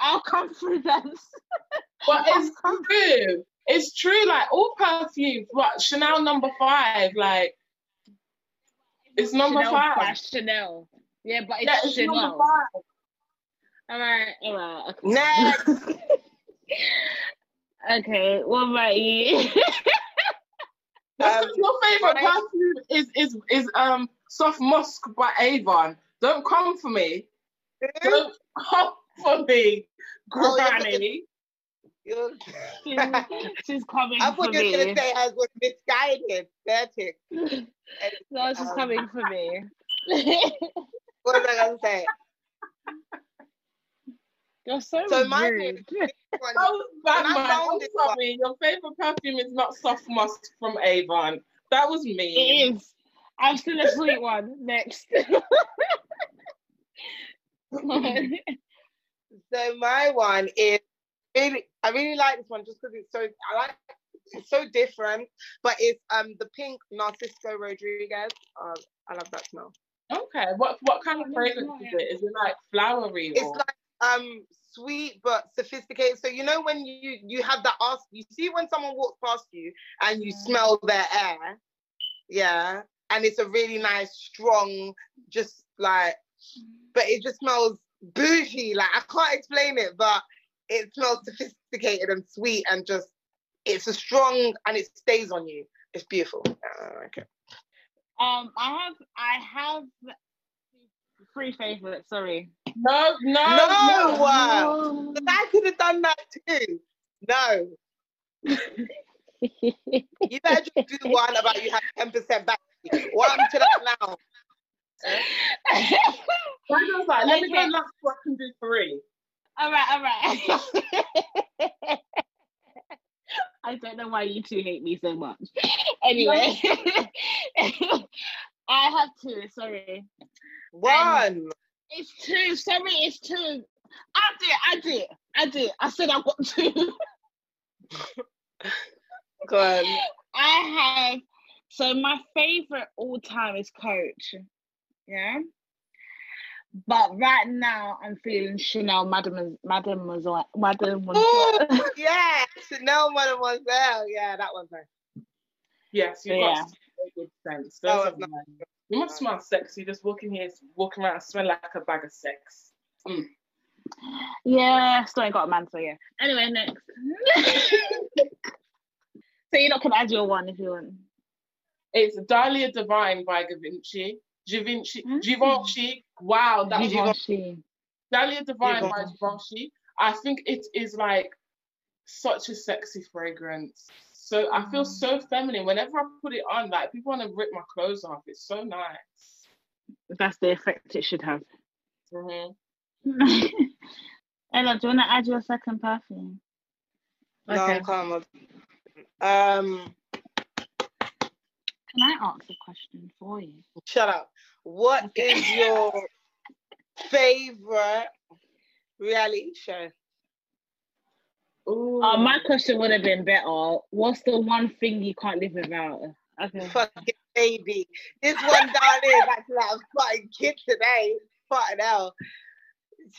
I'll come through that. But it's true. It's true. Like all perfumes. What Chanel number five? Like it's number Chanel five. by Chanel. Yeah, but it's Yeah, it's number Chanel. five. All right, all right. Okay. Next. okay, what about you? That's Um, 'cause your favorite perfume is is is um Soft Musk by Avon. Don't come for me. Don't come for me, Oh, you're Granny. You- she's, she's coming I for thought you were me. gonna say I was misguided. That's it. no, she's Um, coming for me. What was I gonna say? You're so, So my rude. One- was bad, I man. found I'm sorry. Your favorite perfume is not Soft Musk from Avon. That was me. It is. I'm still a sweet one. Next. So my one is really I really like this one just because it's so I like it's so different, but it's um the pink Narciso Rodriguez. Uh, I love that smell. Okay. What what kind of Oh, fragrance is it? Is it like flowery? It's or? like um sweet but sophisticated. So you know when you you have that ask you see when someone walks past you and you Mm. smell their air, yeah, and it's a really nice strong, just like, but it just smells bougie. Like I can't explain it, but it smells sophisticated and sweet and just it's a strong and it stays on you. It's beautiful. Uh, okay. um, I have I have three favorites. Sorry. No, no, No, no. but I could have done that too. No, you better just do one about you have ten percent back. What happened to that now? Why was like, let me go last so I can do three. all right, all right. I don't know why you two hate me so much. Anyway, I have two. Sorry, One. It's two. Sorry, it's two. I did. I did. I did. I said I got two. Go on. I have so my favorite all time is Coach. Yeah. But right now I'm feeling Chanel Madame Mademoiselle Mademoiselle. Oh yeah, Chanel Mademoiselle. Yeah, that one's nice. Yes, you've Yeah. Got very good sense. That Those was are You must smell sexy just walking here, walking around, smell like a bag of sex. Mm. Yeah, still ain't got a man, so yeah. Anyway, next. so you're not can add your one if you want. It's Dahlia Divine by Givenchy. Givenchy. Mm. Givenchy. Wow, that was Givenchy. Dahlia Divine by Givenchy. Givenchy. I think it is like such a sexy fragrance. So I feel so feminine. Whenever I put it on, like people want to rip my clothes off. It's so nice. That's the effect it should have. hmm Ella, do you want to add your second perfume? No, I'm calm. Um, Can I ask a question for you? shut up. What is your favorite reality show? Ooh. Uh, my question would have been better. What's the one thing you can't live without? Okay. Fucking baby. This one down here is actually like a fucking kid today. Fucking hell.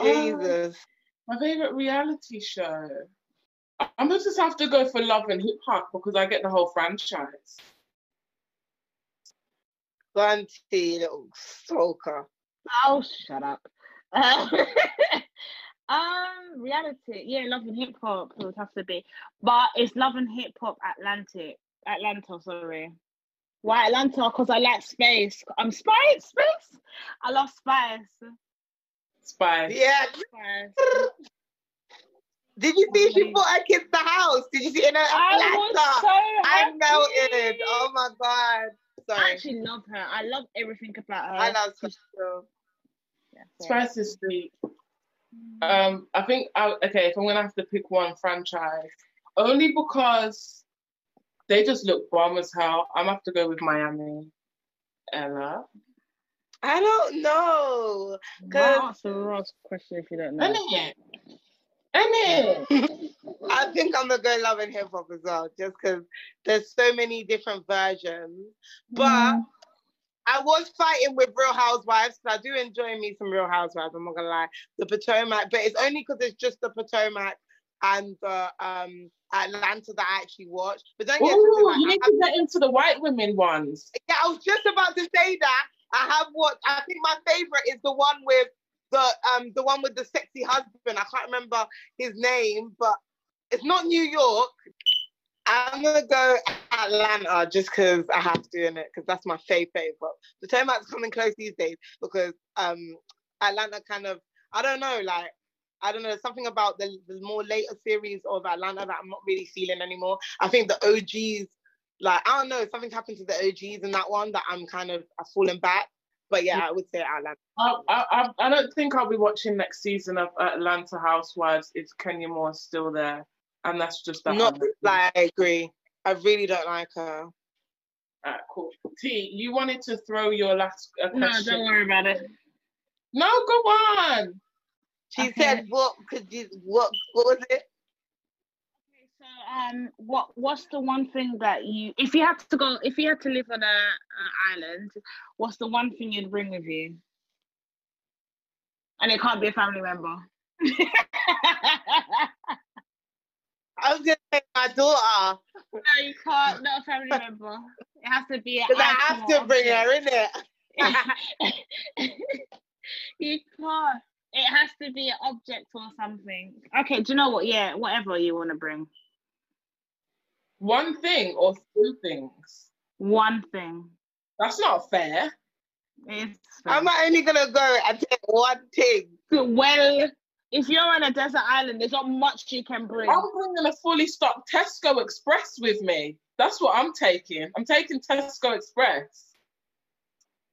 Jesus. My favorite reality show. I- I'm gonna just have to go for Love and Hip Hop because I get the whole franchise. Grunty little stalker. Oh, shut up. um, reality. Yeah, love and hip hop. It would have to be, but it's love and hip hop Atlantic. Atlanta, sorry. Why Atlanta? Because I like space. I'm spice, space. I love spice. Spice. Yeah. Spice. Did you see she bought her kids the house? Did you see in I Atlanta? was so I happy. melted. Oh my god. I Sorry. actually love her. I love everything about her. I love Crystal. Yeah, sorry. Spice is sweet. Um, I think I, okay. If I'm gonna have to pick one franchise, only because they just look bomb as hell. I'm gonna have to go with Miami. Ella. I don't know. Wow, that's a Ross question if you don't know. Innit? Innit? I think I'm gonna go love and hip hop as well, just because there's so many different versions. But Mm. I was fighting with Real Housewives because I do enjoy me some Real Housewives. I'm not gonna lie, the Potomac, but it's only because it's just the Potomac and the um Atlanta that I actually watched. But don't get Ooh, like, you need to get into the white women ones. yeah, I was just about to say that. I have what I think my favorite is the one with the um the one with the sexy husband. I can't remember his name, but it's not New York. I'm gonna go Atlanta just because I have to in it because that's my fave fave. But the Tomac's coming close these days because um Atlanta kind of I don't know like I don't know something about the, the more later series of Atlanta that I'm not really feeling anymore. I think the OGs like I don't know something's happened to the OGs in that one that I'm kind of I've fallen back. But yeah, I would say Atlanta. I, I, I- don't think I'll be watching next season of Atlanta Housewives if Kenya Moore's still there, and that's just that. Not like I agree. I really don't like her. Alright, cool. T, you wanted to throw your last uh, No, don't worry about it. No, go on. She Okay. said, "What could you? What? What was it? Okay, so um, what what's the one thing that you, if you had to go, if you had to live on a, a island, what's the one thing you'd bring with you? And it can't be a family member. I was gonna say my daughter no, you can't. Not a family member. It has to be. an because I have to bring object. her in it. you can't. It has to be an object or something. Okay, do you know what? Yeah, whatever you want to bring. One thing or two things. One thing. That's not fair. It's I'm not only gonna go and take one thing. well. If you're on a desert island, there's not much you can bring. I'm bringing a fully stocked Tesco Express with me. That's what I'm taking. I'm taking Tesco Express.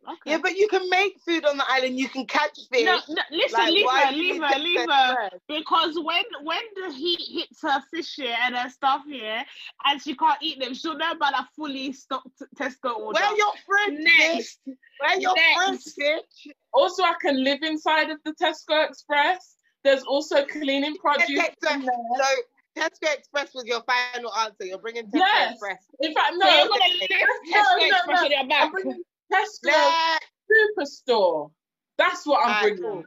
Okay. Yeah, but you can make food on the island. You can catch fish. no, no, listen, Like, leave why her, leave her, leave her. Because when when the heat hits her fish here and her stuff here, and she can't eat them, she'll know about a fully stocked Tesco order. Where your friends, bitch? Next, Where your friends, Next. bitch? Also, I can live inside of the Tesco Express. There's also cleaning produce. Okay, so, so Tesco Express was your final answer. You're bringing Tesco Yes. Express. In fact, so no. you're gonna lift Tesco no, Express no. on your I'm bringing Tesco Next. Superstore. That's what I'm bringing. cool.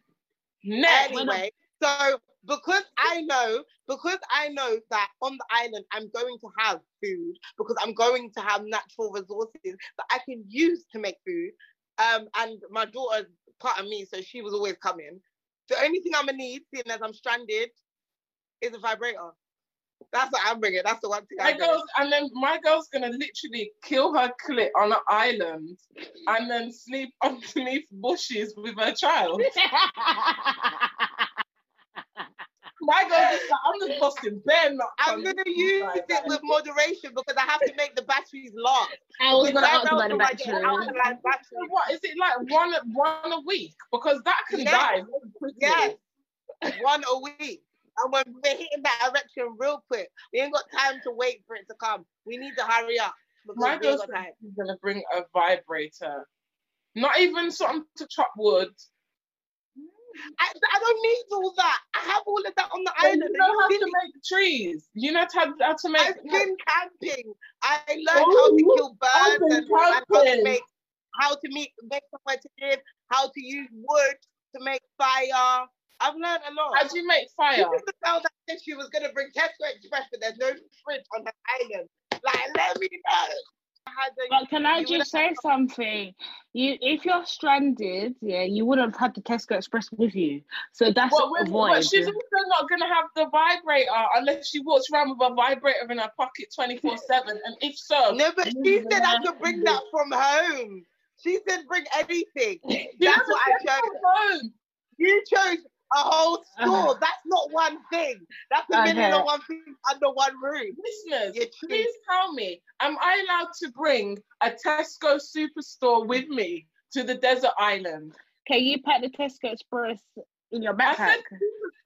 Next. Anyway, so because I know, because I know that on the island I'm going to have food, because I'm going to have natural resources that I can use to make food. Um, and my daughter's part of me, so she was always coming. The only thing I'm gonna need, seeing as I'm stranded, is a vibrator. That's what I'm bringing. That's the one thing My I'm girl's, and then my girl's gonna literally kill her clit on an island and then sleep underneath bushes with her child. My girl's just like, I'm just busting bare nuts. I'm gonna use side, it with moderation because I have to make the batteries last. I was gonna right ask now, about the so I battery. out of line So battery. what is it like one one a week? Because that can Yes. die very quickly. Yes, one a week. And when we're hitting that erection real quick, we ain't got time to wait for it to come. We need to hurry up because My we ain't girl's got time. gonna bring a vibrator. Not even something to chop wood. I, I don't need all that. I have all of that on the You island. know how to make trees. You know how, to, how to make. I've been camping. I learned how to Oh, kill birds and, and how to make how to make make somewhere to live, how to use wood to make fire. I've learned a lot. How do you make fire? This is the girl that said she was gonna bring Tesco Express, but there's no fridge on her island. Like, let me know. Had a- But can I just say something? You, if you're stranded, yeah, you wouldn't have had the Tesco Express with you. So that's But, with- avoid. but she's also not going to have the vibrator unless she walks around with a vibrator in her pocket 24 7. And if so, No, but she said I could bring that from home. She said bring anything. That's what I chose. home. You chose a whole store. Uh-huh. That's not one thing. That's a million Okay. one things under one roof. Listeners, You please tell me, am I allowed to bring a Tesco superstore with me to the desert island? Can you pack the Tesco Express in your I said backpack?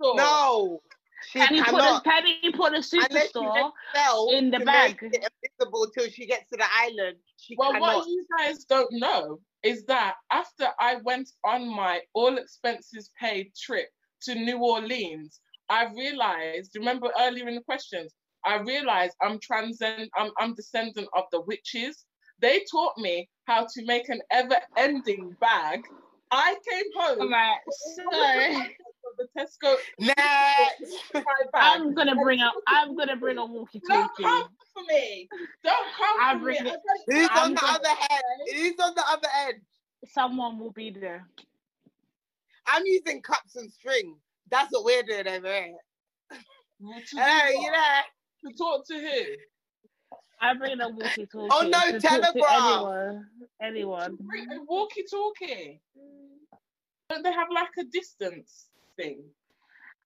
superstore. No, she Can you put cannot. the, can you put the superstore? in the to bag. make it invisible till she gets to the island. She Well, cannot. what you guys don't know is that after I went on my all expenses paid trip to New Orleans, I realized, remember earlier in the questions, I realized I'm transcend I'm, I'm descendant of the witches. They taught me how to make an ever-ending bag. I came home Alright, so the Tesco Next. I'm gonna bring up. I'm gonna bring a Don't walkie-talkie. come for me. Don't come I'll for me. bring it. I Who's I'm on the gonna- other end? Who's on the other end? Someone will be there. I'm using cups and string. That's what we're doing over here. said- To, Hey, you know. to talk to who? I bring a walkie-talkie. Oh, no, to talk to telegraph. anyone. Anyone. Bring a walkie-talkie. Don't they have like a distance thing?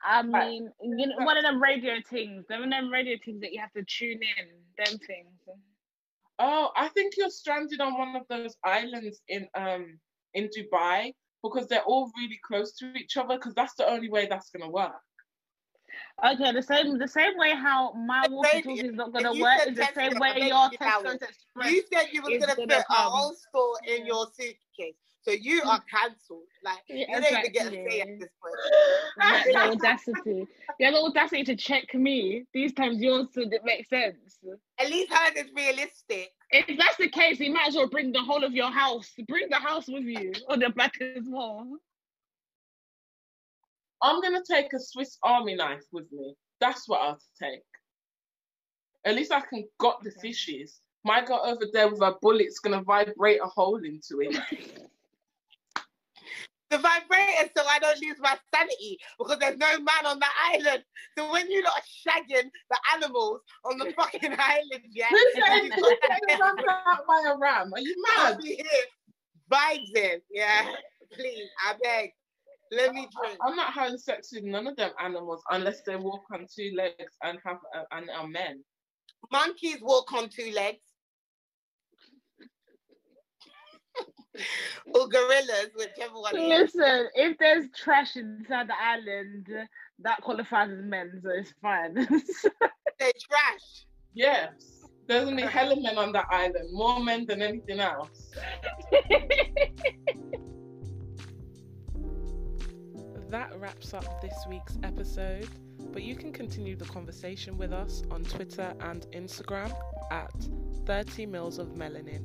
I mean, you know, one of them radio things. Them them radio things that you have to tune in. Them things. Oh, I think you're stranded on one of those islands in um in Dubai because they're all really close to each other. Because that's the only way that's gonna work. Okay, the same the same way how my The walkie-talkie is not gonna work is the same way I bet your you that Tesco was- Express. You said you were gonna gonna fit a come. whole store in your suitcase. So you are cancelled. Like Yeah, you don't even get a say at this point. You have the audacity. You have the audacity to check me. These times yours so it makes sense. At least hers is realistic. If that's the case, you might as well bring the whole of your house. Bring the house with you on the back as well. I'm gonna take a Swiss Army knife with me. That's what I'll take. At least I can got the fishes. My guy over there with a bullet's gonna vibrate a hole into it. The vibrator so I don't lose my sanity because there's no man on the island. So when you lot shagging the animals on the fucking island, yeah, Who said you've who got said that- I'm out by a ram? Are you mad? be here vibes in, yeah. Please, I beg. Let me drink. I'm not having sex with none of them animals unless they walk on two legs and have a, and are men. Monkeys walk on two legs. Or gorillas, whichever one. it is. Listen, if there's trash inside the island, that qualifies as men, so it's fine. They're trash. Yes. There's only hella men on that island, more men than anything else. That wraps up this week's episode, but you can continue the conversation with us on Twitter and Instagram at 30 mils of melanin.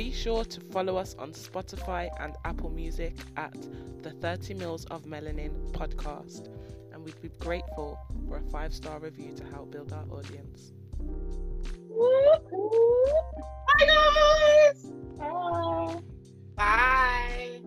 Be sure to follow us on Spotify and Apple Music at the 30 mils of melanin podcast, and we'd be grateful for a five star review to help build our audience. Bye guys! Bye.